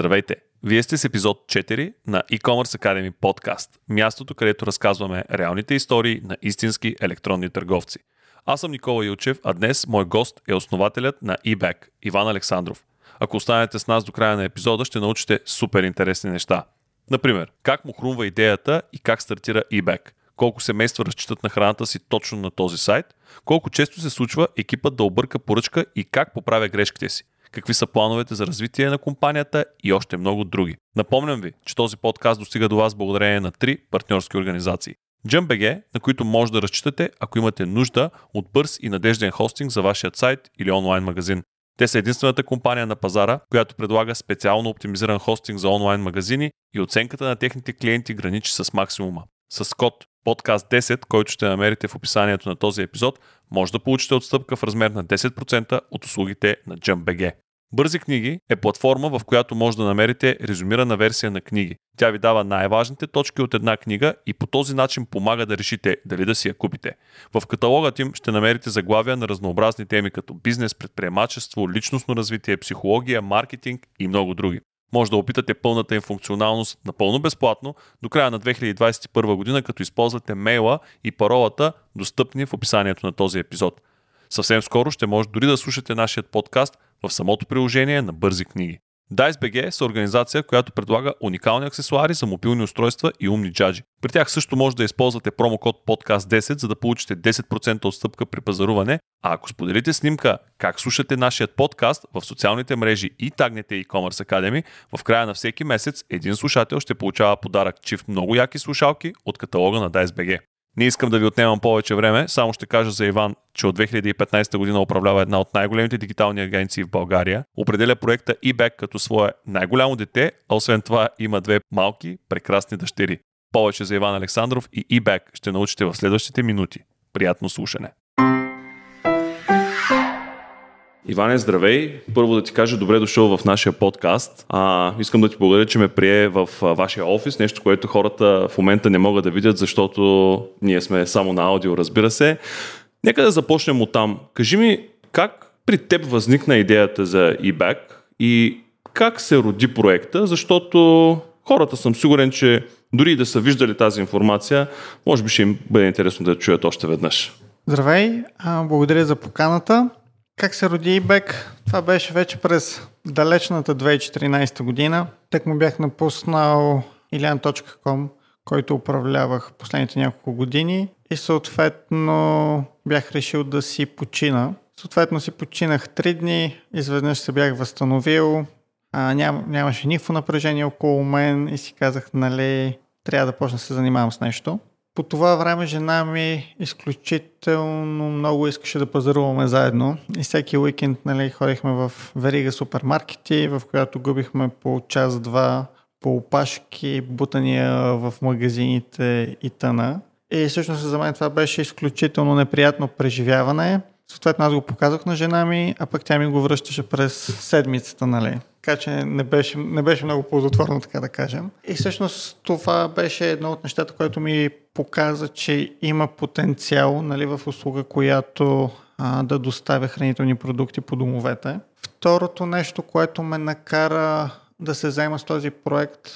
Здравейте! Вие сте с епизод 4 на e-commerce Academy подкаст, мястото, където разказваме реалните истории на истински електронни търговци. Аз съм Никола Илчев, а днес мой гост е основателят на eBack, Иван Александров. Ако останете с нас до края на епизода, ще научите супер интересни неща. Например, как му хрумва идеята и как стартира eBack – колко семейства разчитат на храната си точно на този сайт, колко често се случва екипът да обърка поръчка и как поправя грешките си, какви са плановете за развитие на компанията и още много други. Напомням ви, че този подкаст достига до вас благодарение на три партньорски организации. JumpBG, на които може да разчитате, ако имате нужда от бърз и надежден хостинг за вашия сайт или онлайн магазин. Те са единствената компания на пазара, която предлага специално оптимизиран хостинг за онлайн магазини и оценката на техните клиенти граничи с максимума. С код подкаст 10, който ще намерите в описанието на този епизод, може да получите отстъпка в размер на 10% от услугите на JumpBG. Бързи книги е платформа, в която може да намерите резюмирана версия на книги. Тя ви дава най-важните точки от една книга и по този начин помага да решите дали да си я купите. В каталогът им ще намерите заглавия на разнообразни теми като бизнес, предприемачество, личностно развитие, психология, маркетинг и много други. Може да опитате пълната им функционалност напълно безплатно до края на 2021 година, като използвате мейла и паролата, достъпни в описанието на този епизод. Съвсем скоро ще може дори да слушате нашия подкаст в самото приложение на Бързи книги. DiceBG са организация, която предлага уникални аксесуари за мобилни устройства и умни джаджи. При тях също може да използвате промокод podcast10, за да получите 10% отстъпка при пазаруване, а ако споделите снимка как слушате нашия подкаст в социалните мрежи и тагнете e-commerce Academy, в края на всеки месец един слушател ще получава подарък чифт много яки слушалки от каталога на DiceBG. Не искам да ви отнемам повече време, само ще кажа за Иван, че от 2015 година управлява една от най-големите дигитални агенции в България. Определя проекта eBack като свое най-голямо дете, а освен това има две малки, прекрасни дъщери. Повече за Иван Александров и eBack ще научите в следващите минути. Приятно слушане! Иване, здравей! Първо да ти кажа добре дошъл в нашия подкаст. А, искам да ти благодаря, че ме прие в вашия офис, нещо, което хората в момента не могат да видят, защото ние сме само на аудио, разбира се. Нека да започнем от там. Кажи ми, как при теб възникна идеята за eBack и как се роди проекта, защото хората съм сигурен, че дори да са виждали тази информация, може би ще им бъде интересно да я чуят още веднъж. Здравей, благодаря за поканата. Как се роди ИБЕК? Това беше вече през далечната 2014 година. Тък му бях напуснал ilian.com, който управлявах последните няколко години и съответно бях решил да си почина. Съответно си починах 3 дни, изведнъж се бях възстановил, а, ням, нямаше никакво напрежение около мен и си казах, нали, трябва да почна да се занимавам с нещо. По това време жена ми изключително много искаше да пазаруваме заедно и всеки уикенд нали, ходихме в верига супермаркети, в която губихме по час-два по опашки, бутания в магазините и тъна. И всъщност за мен това беше изключително неприятно преживяване. Съответно аз го показах на жена ми, а пък тя ми го връщаше през седмицата, нали. Така че не беше, не беше много ползотворно, така да кажем. И всъщност това беше едно от нещата, което ми показа, че има потенциал нали, в услуга, която а, да доставя хранителни продукти по домовете. Второто нещо, което ме накара да се заема с този проект,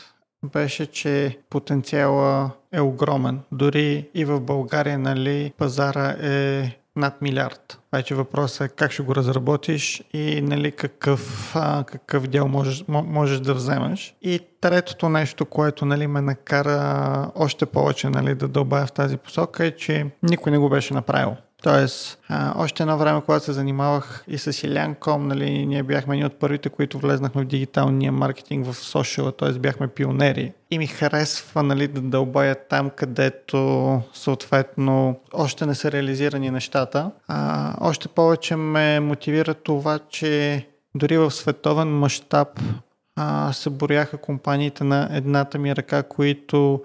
беше, че потенциала е огромен. Дори и в България, нали, пазара е над милиард. Вече въпросът е как ще го разработиш и нали, какъв, а, какъв дел можеш, можеш да вземеш. И третото нещо, което нали, ме накара още повече нали, да добавя в тази посока е, че никой не го беше направил. Тоест, а, още едно време, когато се занимавах и с Илян.com, нали, ние бяхме ни от първите, които влезнахме в дигиталния маркетинг в сошиала, т.е. бяхме пионери. И ми харесва нали, да дълбая там, където съответно още не са реализирани нещата. А, още повече ме мотивира това, че дори в световен мащаб се боряха компаниите на едната ми ръка, които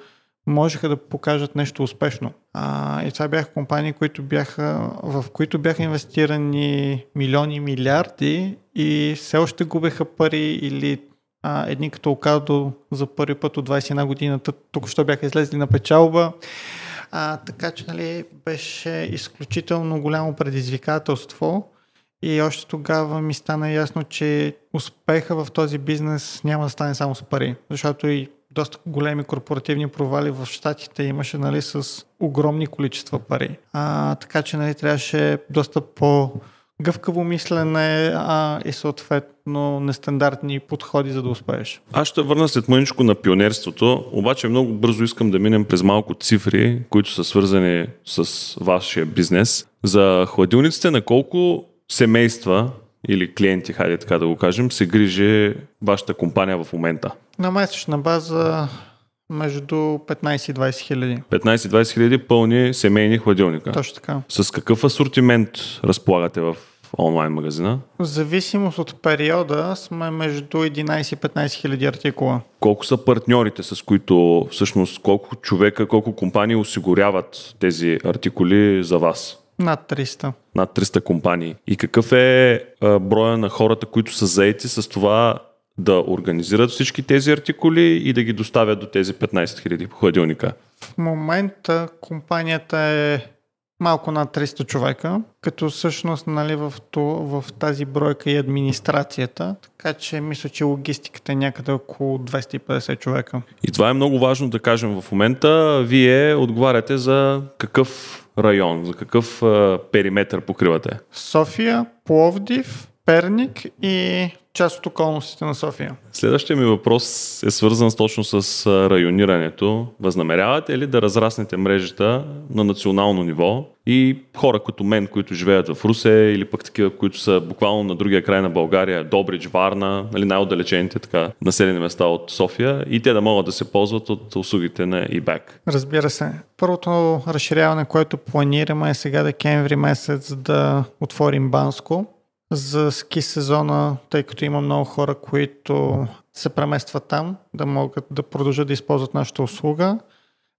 можеха да покажат нещо успешно. А, и това бяха компании, които бяха, в които бяха инвестирани милиони, милиарди и все още губеха пари или а, едни като Окадо за първи път от 21 година тук що бяха излезли на печалба. А, така че нали, беше изключително голямо предизвикателство И още тогава ми стана ясно, че успеха в този бизнес няма да стане само с пари, защото и доста големи корпоративни провали в Штатите имаше нали, с огромни количества пари. А, така че нали, трябваше доста по гъвкаво мислене а, и съответно нестандартни подходи, за да успееш. Аз ще върна след мъничко на пионерството, обаче много бързо искам да минем през малко цифри, които са свързани с вашия бизнес. За хладилниците на колко семейства или клиенти, хайде така да го кажем, се грижи вашата компания в момента? На месечна база между 15 и 20 хиляди. 15-20 хиляди пълни семейни хладилника. Точно така. С какъв асортимент разполагате в онлайн магазина? В зависимост от периода сме между 11 и 15 хиляди артикула. Колко са партньорите, с които всъщност колко човека, колко компании осигуряват тези артикули за вас? Над 300. Над 300 компании. И какъв е а, броя на хората, които са заети с това да организират всички тези артикули и да ги доставят до тези 15 000 хладилника? В момента компанията е малко над 300 човека, като всъщност нали, в, то, в тази бройка и администрацията, така че мисля, че логистиката е някъде около 250 човека. И това е много важно да кажем в момента. Вие отговаряте за какъв район, за какъв а, периметър покривате? София, Пловдив, Перник и част от околностите на София. Следващия ми въпрос е свързан точно с районирането. Възнамерявате ли да разраснете мрежата на национално ниво и хора като мен, които живеят в Русе или пък такива, които са буквално на другия край на България, Добрич, Варна, нали, най-отдалечените така, населени места от София и те да могат да се ползват от услугите на eBack? Разбира се. Първото разширяване, което планираме е сега декември месец да отворим Банско за ски сезона, тъй като има много хора, които се преместват там, да могат да продължат да използват нашата услуга.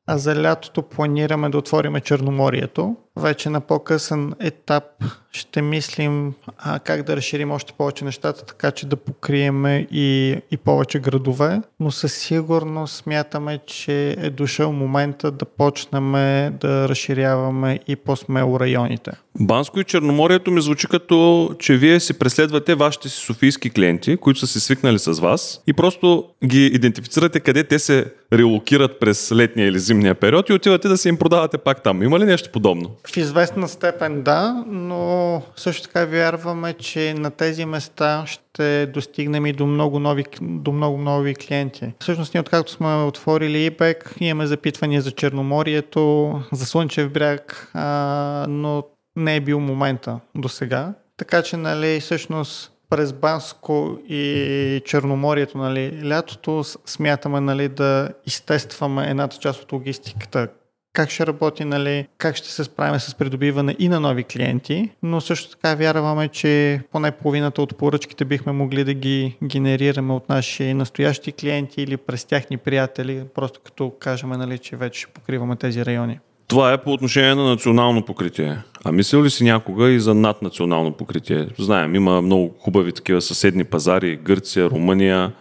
А за лятото планираме да отвориме Черноморието. Вече на по-късен етап ще мислим а, как да разширим още повече нещата, така че да покриеме и, и повече градове. Но със сигурност смятаме, че е дошъл момента да почнем да разширяваме и по-смело районите. Банско и Черноморието ми звучи като, че вие си преследвате вашите си софийски клиенти, които са си свикнали с вас и просто ги идентифицирате къде те се релокират през летния или зимния период и отивате да си им продавате пак там. Има ли нещо подобно? В известна степен да, но също така вярваме, че на тези места ще достигнем и до много нови, до много нови клиенти. Всъщност ние откакто сме отворили eBay, имаме запитвания за Черноморието, за Слънчев бряг, а, но не е бил момента до сега. Така че, нали, всъщност през Банско и Черноморието, нали, лятото смятаме нали, да изтестваме едната част от логистиката, как ще работи, нали, как ще се справим с придобиване и на нови клиенти, но също така вярваме, че поне половината от поръчките бихме могли да ги генерираме от наши настоящи клиенти или през тяхни приятели, просто като кажем, нали, че вече ще покриваме тези райони. Това е по отношение на национално покритие. А мислил ли си някога и за наднационално покритие? Знаем, има много хубави такива съседни пазари, Гърция, Румъния,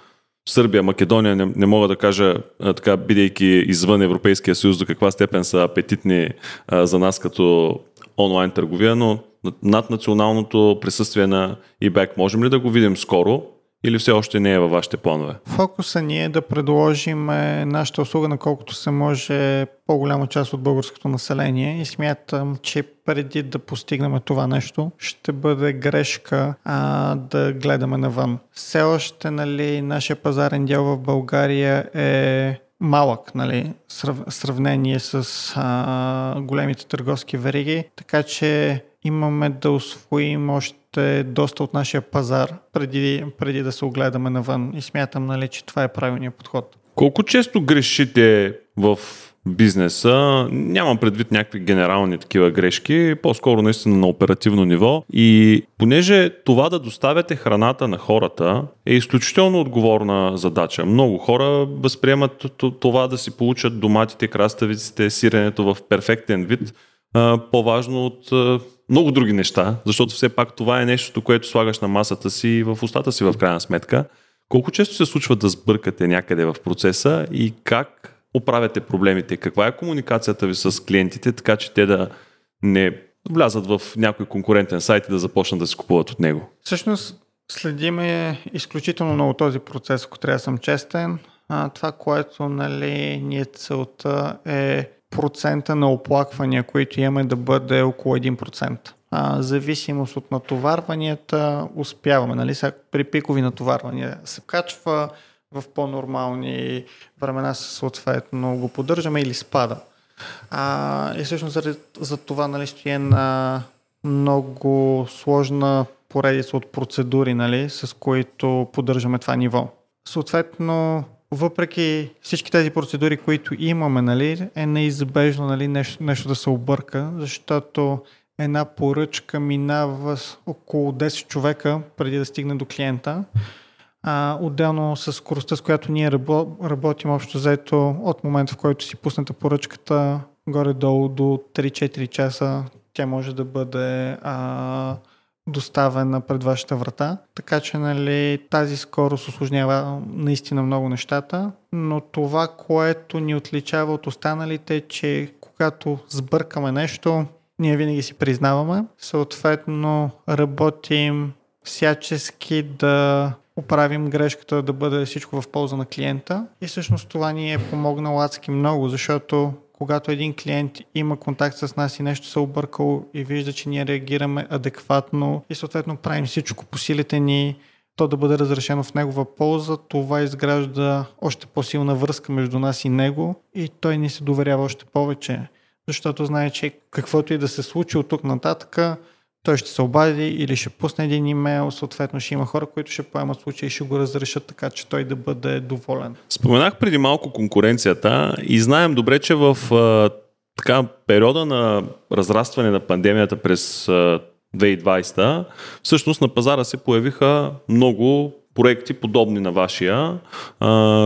Сърбия, Македония, не, не мога да кажа, а, така, бидейки извън Европейския съюз, до каква степен са апетитни а, за нас като онлайн търговия, но над националното присъствие на eBack можем ли да го видим скоро или все още не е във вашите планове? Фокуса ни е да предложим е, нашата услуга на колкото се може по-голяма част от българското население и смятам, че преди да постигнем това нещо, ще бъде грешка а, да гледаме навън. Все още нали, нашия пазарен дял в България е малък, нали, срав, сравнение с а, големите търговски вериги, така че имаме да освоим още доста от нашия пазар преди, преди да се огледаме навън и смятам, нали, че това е правилният подход. Колко често грешите в бизнеса. Нямам предвид някакви генерални такива грешки, по-скоро наистина на оперативно ниво. И понеже това да доставяте храната на хората е изключително отговорна задача. Много хора възприемат това да си получат доматите, краставиците, сиренето в перфектен вид по-важно от много други неща, защото все пак това е нещо, което слагаш на масата си и в устата си в крайна сметка. Колко често се случва да сбъркате някъде в процеса и как оправяте проблемите? Каква е комуникацията ви с клиентите, така че те да не влязат в някой конкурентен сайт и да започнат да се купуват от него? Всъщност следиме изключително много този процес, ако трябва да съм честен. А, това, което нали, ние целта е процента на оплаквания, които имаме да бъде около 1%. А, зависимост от натоварванията успяваме. Нали? Сега при пикови натоварвания се качва, в по-нормални времена съответно го поддържаме или спада. А, и всъщност за, за това нали, стои на много сложна поредица от процедури, нали, с които поддържаме това ниво. Съответно, въпреки всички тези процедури, които имаме, нали, е неизбежно нали, нещо, нещо да се обърка, защото една поръчка минава около 10 човека преди да стигне до клиента. А, отделно с скоростта, с която ние работим общо заето от момента, в който си пуснете поръчката горе-долу до 3-4 часа, тя може да бъде а, доставена пред вашата врата. Така че нали, тази скорост осложнява наистина много нещата, но това, което ни отличава от останалите е, че когато сбъркаме нещо, ние винаги си признаваме. Съответно, работим всячески да оправим грешката да бъде всичко в полза на клиента. И всъщност това ни е помогнало адски много, защото когато един клиент има контакт с нас и нещо се объркало и вижда, че ние реагираме адекватно и съответно правим всичко по силите ни, то да бъде разрешено в негова полза, това изгражда още по-силна връзка между нас и него и той ни се доверява още повече, защото знае, че каквото и да се случи от тук нататък, той ще се обади или ще пусне един имейл, съответно ще има хора, които ще поемат случай и ще го разрешат така, че той да бъде доволен. Споменах преди малко конкуренцията и знаем добре, че в така, периода на разрастване на пандемията през 2020, всъщност на пазара се появиха много проекти, подобни на вашия,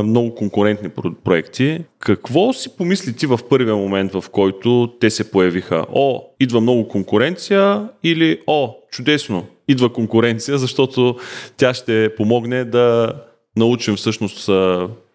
много конкурентни проекти. Какво си помисли ти в първия момент, в който те се появиха? О, идва много конкуренция или о, чудесно, идва конкуренция, защото тя ще помогне да научим всъщност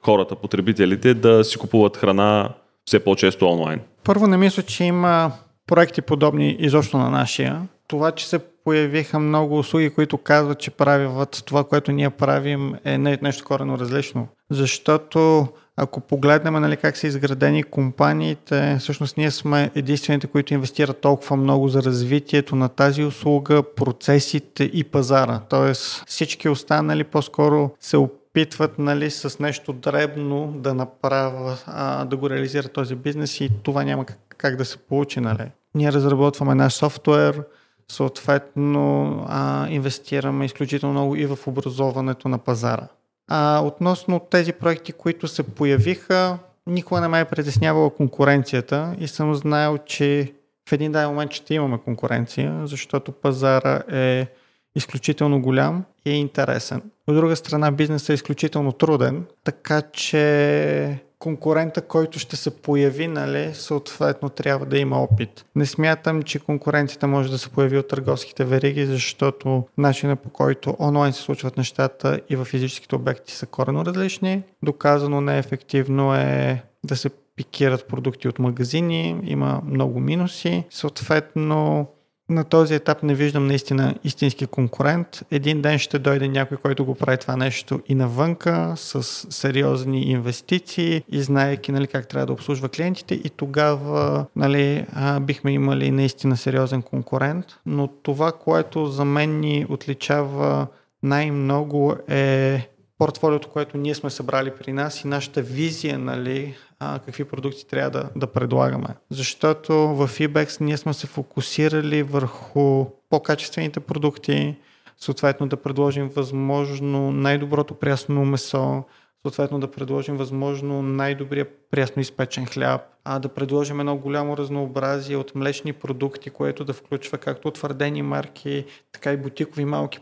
хората, потребителите да си купуват храна все по-често онлайн? Първо не мисля, че има проекти подобни изобщо на нашия. Това, че се появиха много услуги, които казват, че правят това, което ние правим е нещо корено различно. Защото ако погледнем нали, как са изградени компаниите, всъщност ние сме единствените, които инвестират толкова много за развитието на тази услуга, процесите и пазара. Тоест всички останали по-скоро се опитват нали, с нещо дребно да направят, да го реализират този бизнес и това няма как, как да се получи. Нали. Ние разработваме наш софтуер, съответно а, инвестираме изключително много и в образоването на пазара. А относно тези проекти, които се появиха, никога не ме е притеснявала конкуренцията и съм знаел, че в един дай момент ще имаме конкуренция, защото пазара е изключително голям и е интересен. От друга страна, бизнесът е изключително труден, така че конкурента, който ще се появи, нали, съответно трябва да има опит. Не смятам, че конкуренцията може да се появи от търговските вериги, защото начина по който онлайн се случват нещата и в физическите обекти са корено различни. Доказано неефективно е да се пикират продукти от магазини, има много минуси. Съответно, на този етап не виждам наистина истински конкурент. Един ден ще дойде някой, който го прави това нещо и навънка с сериозни инвестиции и знаеки нали, как трябва да обслужва клиентите и тогава нали, бихме имали наистина сериозен конкурент. Но това, което за мен ни отличава най-много е портфолиото, което ние сме събрали при нас и нашата визия, нали, а, какви продукти трябва да, да предлагаме. Защото в eBEX ние сме се фокусирали върху по-качествените продукти, съответно да предложим възможно най-доброто прясно месо, съответно да предложим възможно най-добрия прясно изпечен хляб, а да предложим едно голямо разнообразие от млечни продукти, което да включва както утвърдени марки, така и бутикови малки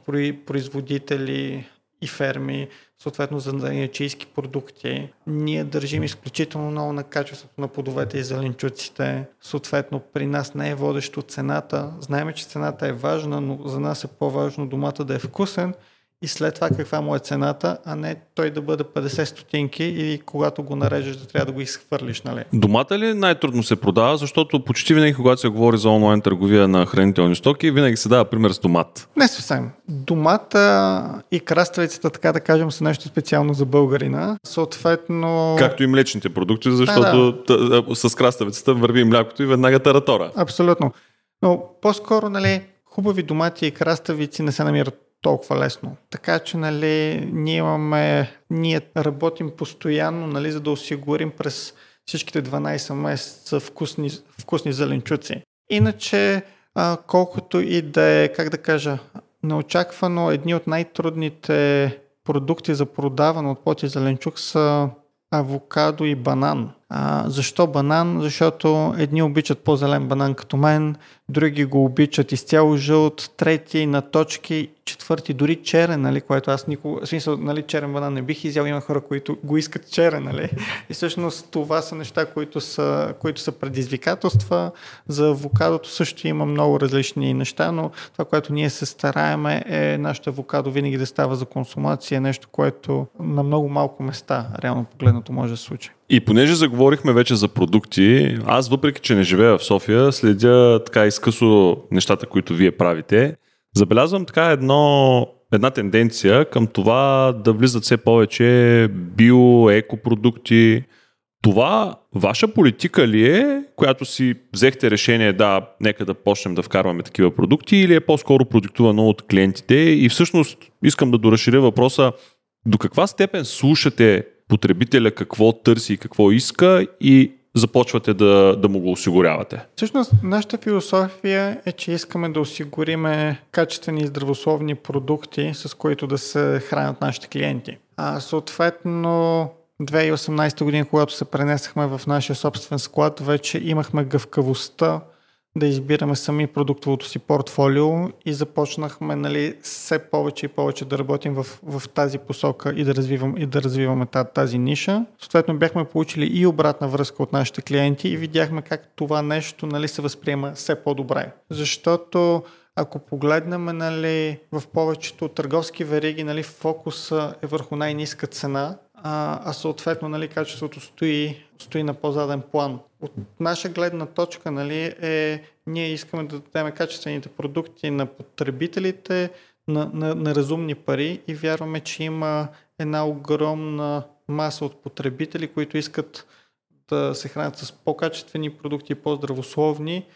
производители, и ферми, съответно за занаячийски продукти. Ние държим изключително много на качеството на плодовете и зеленчуците. Съответно, при нас не е водещо цената. Знаеме, че цената е важна, но за нас е по-важно домата да е вкусен и след това каква му е цената, а не той да бъде 50 стотинки и когато го нарежеш да трябва да го изхвърлиш. Нали? Домата ли най-трудно се продава, защото почти винаги, когато се говори за онлайн търговия на хранителни стоки, винаги се дава пример с домат. Не съвсем. Домата и краставицата, така да кажем, са нещо специално за българина. Съответно... Както и млечните продукти, защото да, да. с краставицата върви млякото и веднага таратора. Абсолютно. Но по-скоро, нали, хубави домати и краставици не се намират толкова лесно. Така че, нали, ние имаме, ние работим постоянно, нали, за да осигурим през всичките 12 месеца вкусни, вкусни зеленчуци. Иначе, а, колкото и да е, как да кажа, неочаквано, едни от най-трудните продукти за продаване от плод и зеленчук са авокадо и банан. А, защо банан? Защото едни обичат по-зелен банан като мен, други го обичат изцяло жълт, трети на точки, четвърти дори черен, нали, което аз никога, в смисъл, нали, черен банан не бих изял, има хора, които го искат черен, нали. И всъщност това са неща, които са, които са предизвикателства. За авокадото също има много различни неща, но това, което ние се стараеме е нашето авокадо винаги да става за консумация, нещо, което на много малко места, реално погледнато, може да се случи. И понеже заговорихме вече за продукти, аз въпреки, че не живея в София, следя така изкъсо нещата, които вие правите. Забелязвам така едно, една тенденция към това да влизат все повече био, екопродукти. Това ваша политика ли е, която си взехте решение да, нека да почнем да вкарваме такива продукти или е по-скоро продиктувано от клиентите и всъщност искам да доразширя въпроса до каква степен слушате потребителя какво търси и какво иска и започвате да, да му го осигурявате? Всъщност, нашата философия е, че искаме да осигуриме качествени и здравословни продукти, с които да се хранят нашите клиенти. А съответно, 2018 година, когато се пренесахме в нашия собствен склад, вече имахме гъвкавостта да избираме сами продуктовото си портфолио и започнахме нали, все повече и повече да работим в, в тази посока и да, развивам, и да развиваме тази, ниша. Съответно бяхме получили и обратна връзка от нашите клиенти и видяхме как това нещо нали, се възприема все по-добре. Защото ако погледнем нали, в повечето търговски вериги, нали, фокуса е върху най-низка цена, а, а съответно нали, качеството стои, стои на по-заден план. От наша гледна точка нали, е, ние искаме да дадем качествените продукти на потребителите на, на, на разумни пари и вярваме, че има една огромна маса от потребители, които искат да се хранят с по-качествени продукти, по-здравословни,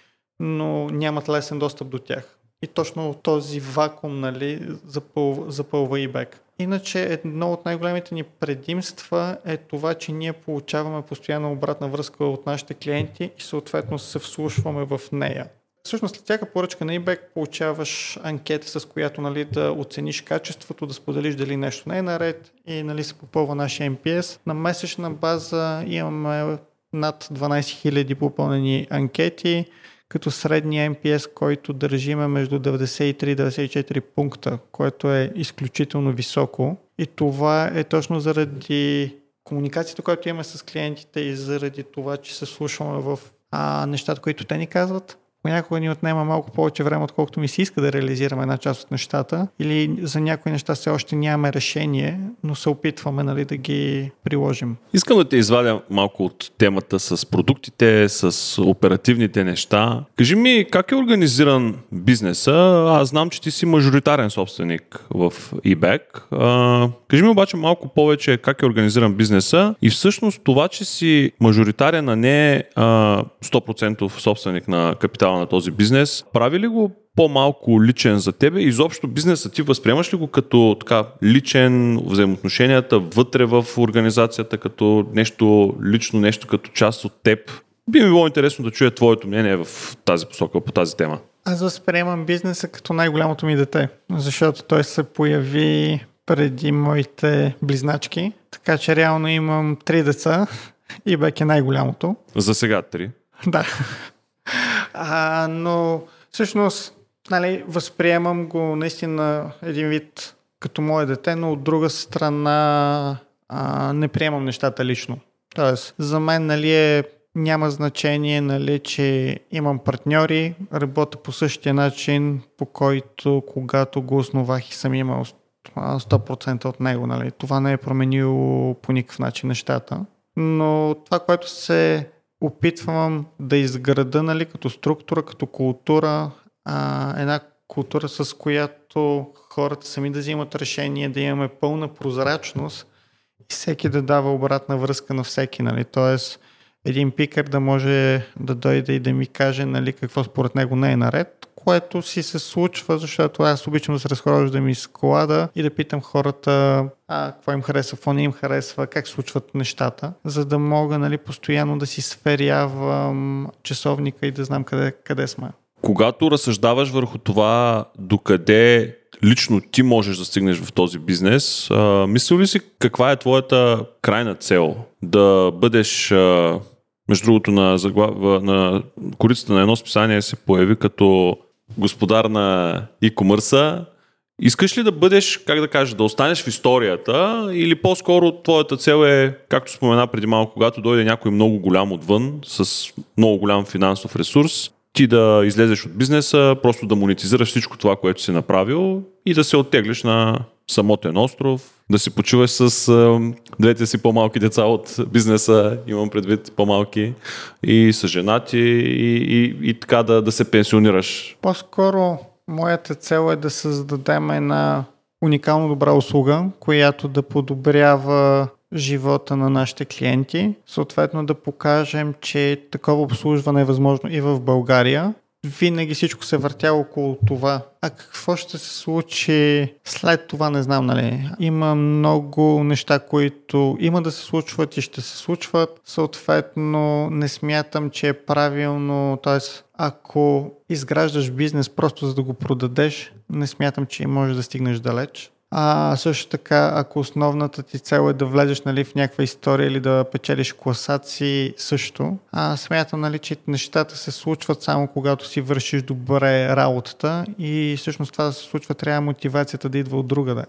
но нямат лесен достъп до тях. И точно този вакуум нали, запълва, запълва eBay. Иначе едно от най-големите ни предимства е това, че ние получаваме постоянна обратна връзка от нашите клиенти и съответно се вслушваме в нея. Всъщност след всяка поръчка на eBay получаваш анкета, с която нали, да оцениш качеството, да споделиш дали нещо не е наред и нали, се попълва нашия NPS. На месечна база имаме над 12 000 попълнени анкети като средния MPS, който държиме между 93 и 94 пункта, което е изключително високо. И това е точно заради комуникацията, която имаме с клиентите и заради това, че се слушаме в а, нещата, които те ни казват, понякога ни отнема малко повече време, отколкото ми се иска да реализираме една част от нещата. Или за някои неща все още нямаме решение, но се опитваме нали, да ги приложим. Искам да те извадя малко от темата с продуктите, с оперативните неща. Кажи ми, как е организиран бизнеса? Аз знам, че ти си мажоритарен собственик в eBay. кажи ми обаче малко повече как е организиран бизнеса и всъщност това, че си мажоритарен, а не а, 100% собственик на капитал капитала на този бизнес. Прави ли го по-малко личен за тебе? Изобщо бизнеса ти възприемаш ли го като така личен, взаимоотношенията вътре в организацията, като нещо лично, нещо като част от теб? Би ми било интересно да чуя твоето мнение в тази посока, по тази тема. Аз възприемам бизнеса като най-голямото ми дете, защото той се появи преди моите близначки, така че реално имам три деца и Бек е най-голямото. За сега три? Да. А, но всъщност нали, възприемам го наистина един вид като мое дете, но от друга страна а, не приемам нещата лично. Тоест, за мен нали, е, няма значение, нали, че имам партньори, работя по същия начин, по който когато го основах и съм имал 100% от него. Нали. Това не е променило по никакъв начин нещата. Но това, което се опитвам да изграда нали, като структура, като култура, а, една култура, с която хората сами да взимат решение, да имаме пълна прозрачност и всеки да дава обратна връзка на всеки. Нали? Тоест, един пикър да може да дойде и да ми каже нали, какво според него не е наред, което си се случва, защото аз обичам да се разхождам из склада и да питам хората а, какво им харесва, какво не им харесва, как случват нещата, за да мога нали, постоянно да си сверявам часовника и да знам къде, къде сме. Когато разсъждаваш върху това докъде лично ти можеш да стигнеш в този бизнес, а, мислил ли си каква е твоята крайна цел? Да бъдеш а, между другото, на, заглав... на корицата на едно списание се появи като господар на e-commerce. Искаш ли да бъдеш, как да кажа, да останеш в историята или по-скоро твоята цел е, както спомена преди малко, когато дойде някой много голям отвън, с много голям финансов ресурс, ти да излезеш от бизнеса, просто да монетизираш всичко това, което си направил и да се оттеглиш на самотен остров, да си почуваш с двете си по-малки деца от бизнеса, имам предвид по-малки, и с женати и, и, и така да, да се пенсионираш. По-скоро моята цел е да създадем една уникално добра услуга, която да подобрява живота на нашите клиенти, съответно да покажем, че такова обслужване е възможно и в България. Винаги всичко се въртя около това. А какво ще се случи след това, не знам, нали? Има много неща, които има да се случват и ще се случват. Съответно, не смятам, че е правилно, т.е. ако изграждаш бизнес просто за да го продадеш, не смятам, че можеш да стигнеш далеч. А също така, ако основната ти цел е да влезеш нали, в някаква история или да печелиш класации също, а смятам, нали, че нещата се случват само когато си вършиш добре работата и всъщност това да се случва трябва мотивацията да идва от другаде.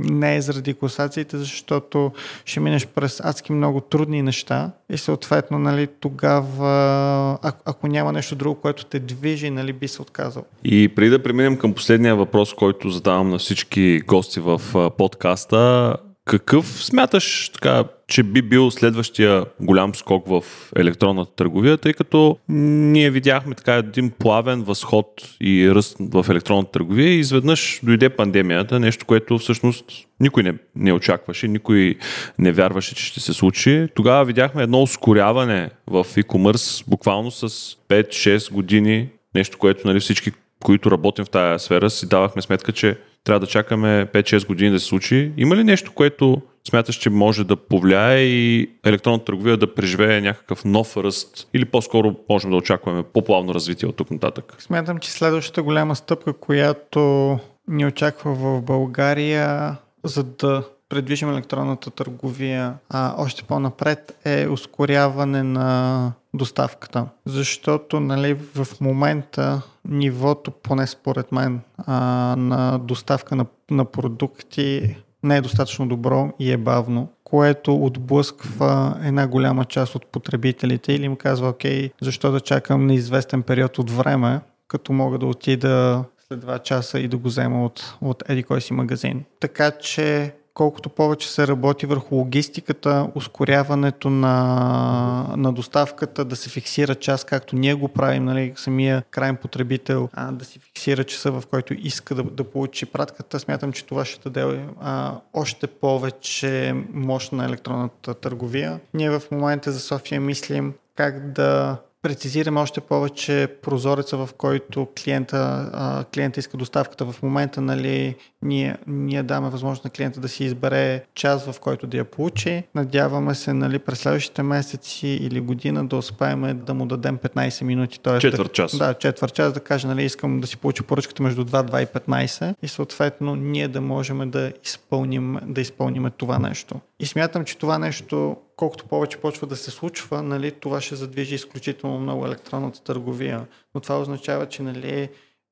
Не е заради класациите, защото ще минеш през адски много трудни неща и съответно нали, тогава, ако няма нещо друго, което те движи, нали, би се отказал. И преди да преминем към последния въпрос, който задавам на всички гости в подкаста. Какъв смяташ така, че би бил следващия голям скок в електронната търговия, тъй като ние видяхме така един плавен възход и ръст в електронната търговия и изведнъж дойде пандемията, нещо, което всъщност никой не, не очакваше, никой не вярваше, че ще се случи. Тогава видяхме едно ускоряване в e-commerce, буквално с 5-6 години, нещо, което нали, всички, които работим в тази сфера, си давахме сметка, че трябва да чакаме 5-6 години да се случи. Има ли нещо, което смяташ, че може да повлияе и електронната търговия да преживее някакъв нов ръст или по-скоро можем да очакваме по-плавно развитие от тук нататък? Смятам, че следващата голяма стъпка, която ни очаква в България, за да предвижим електронната търговия а, още по-напред е ускоряване на доставката. Защото нали, в момента нивото, поне според мен, а, на доставка на, на продукти не е достатъчно добро и е бавно, което отблъсква една голяма част от потребителите или им казва, окей, защо да чакам неизвестен период от време, като мога да отида след 2 часа и да го взема от, от еди кой си магазин. Така че колкото повече се работи върху логистиката, ускоряването на, на доставката, да се фиксира час, както ние го правим, нали, самия крайен потребител, а, да си фиксира часа, в който иска да, да получи пратката, смятам, че това ще даде а, още повече мощна електронната търговия. Ние в момента за София мислим как да прецизираме още повече прозореца, в който клиента, клиента иска доставката. В момента нали, ние, ние даваме възможност на клиента да си избере час, в който да я получи. Надяваме се нали, през следващите месеци или година да успеем да му дадем 15 минути. Тоест, четвърт час. Да, четвърт час да каже, нали, искам да си получи поръчката между 2, 2 и 15 и съответно ние да можем да изпълним, да изпълним това нещо. И смятам, че това нещо колкото повече почва да се случва, нали, това ще задвижи изключително много електронната търговия. Но това означава, че нали,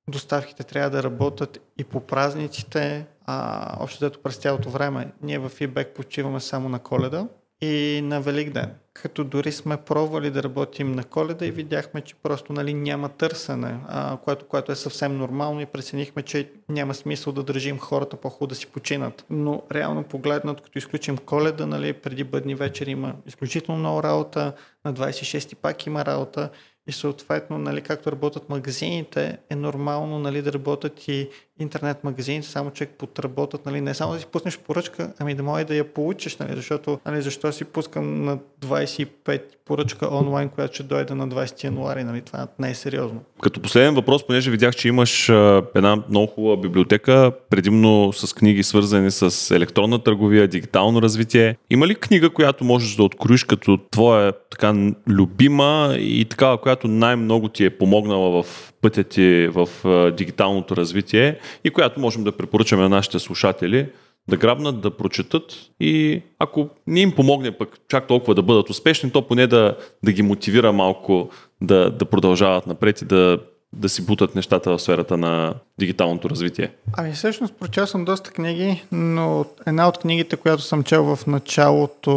доставките трябва да работят и по празниците, а общо дето през цялото време. Ние в eBay почиваме само на коледа и на Велик ден. като дори сме пробвали да работим на коледа и видяхме, че просто нали, няма търсене, а, което, което е съвсем нормално и преценихме, че няма смисъл да държим хората по-хубаво да си починат. Но реално погледнато, като изключим коледа, нали, преди бъдни вечер има изключително много работа, на 26 пак има работа и съответно, нали, както работят магазините, е нормално нали, да работят и интернет магазините, само че подработят, нали, не само да си пуснеш поръчка, ами да може да я получиш, нали, защото нали, защо си пускам на 25 поръчка онлайн, която ще дойде на 20 януари, нали, това не е сериозно. Като последен въпрос, понеже видях, че имаш една много хубава библиотека, предимно с книги свързани с електронна търговия, дигитално развитие. Има ли книга, която можеш да откроиш като твоя така любима и такава, която най-много ти е помогнала в пътя ти в дигиталното развитие и която можем да препоръчаме на нашите слушатели да грабнат, да прочетат и ако не им помогне пък чак толкова да бъдат успешни, то поне да, да ги мотивира малко да, да продължават напред и да, да си бутат нещата в сферата на дигиталното развитие? Ами всъщност прочел съм доста книги, но една от книгите, която съм чел в началото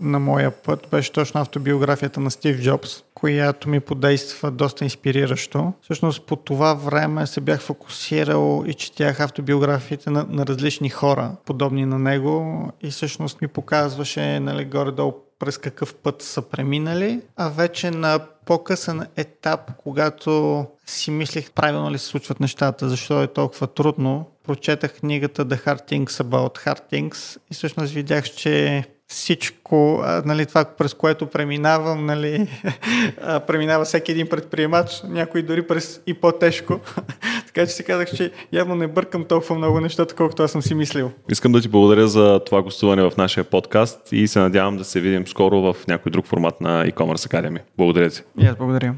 на моя път, беше точно автобиографията на Стив Джобс, която ми подейства доста инспириращо. Всъщност по това време се бях фокусирал и четях автобиографиите на, на различни хора, подобни на него. И всъщност ми показваше нали, горе-долу през какъв път са преминали, а вече на по-късен етап, когато си мислих правилно ли се случват нещата, защо е толкова трудно, прочетах книгата The Hard Things About Hard Things. И всъщност видях, че всичко, нали, това през което преминавам, нали, преминава всеки един предприемач, някой дори през и по-тежко. така че си казах, че явно не бъркам толкова много нещата, колкото аз съм си мислил. Искам да ти благодаря за това гостуване в нашия подкаст и се надявам да се видим скоро в някой друг формат на e-commerce Academy. Благодаря ти. И аз благодаря.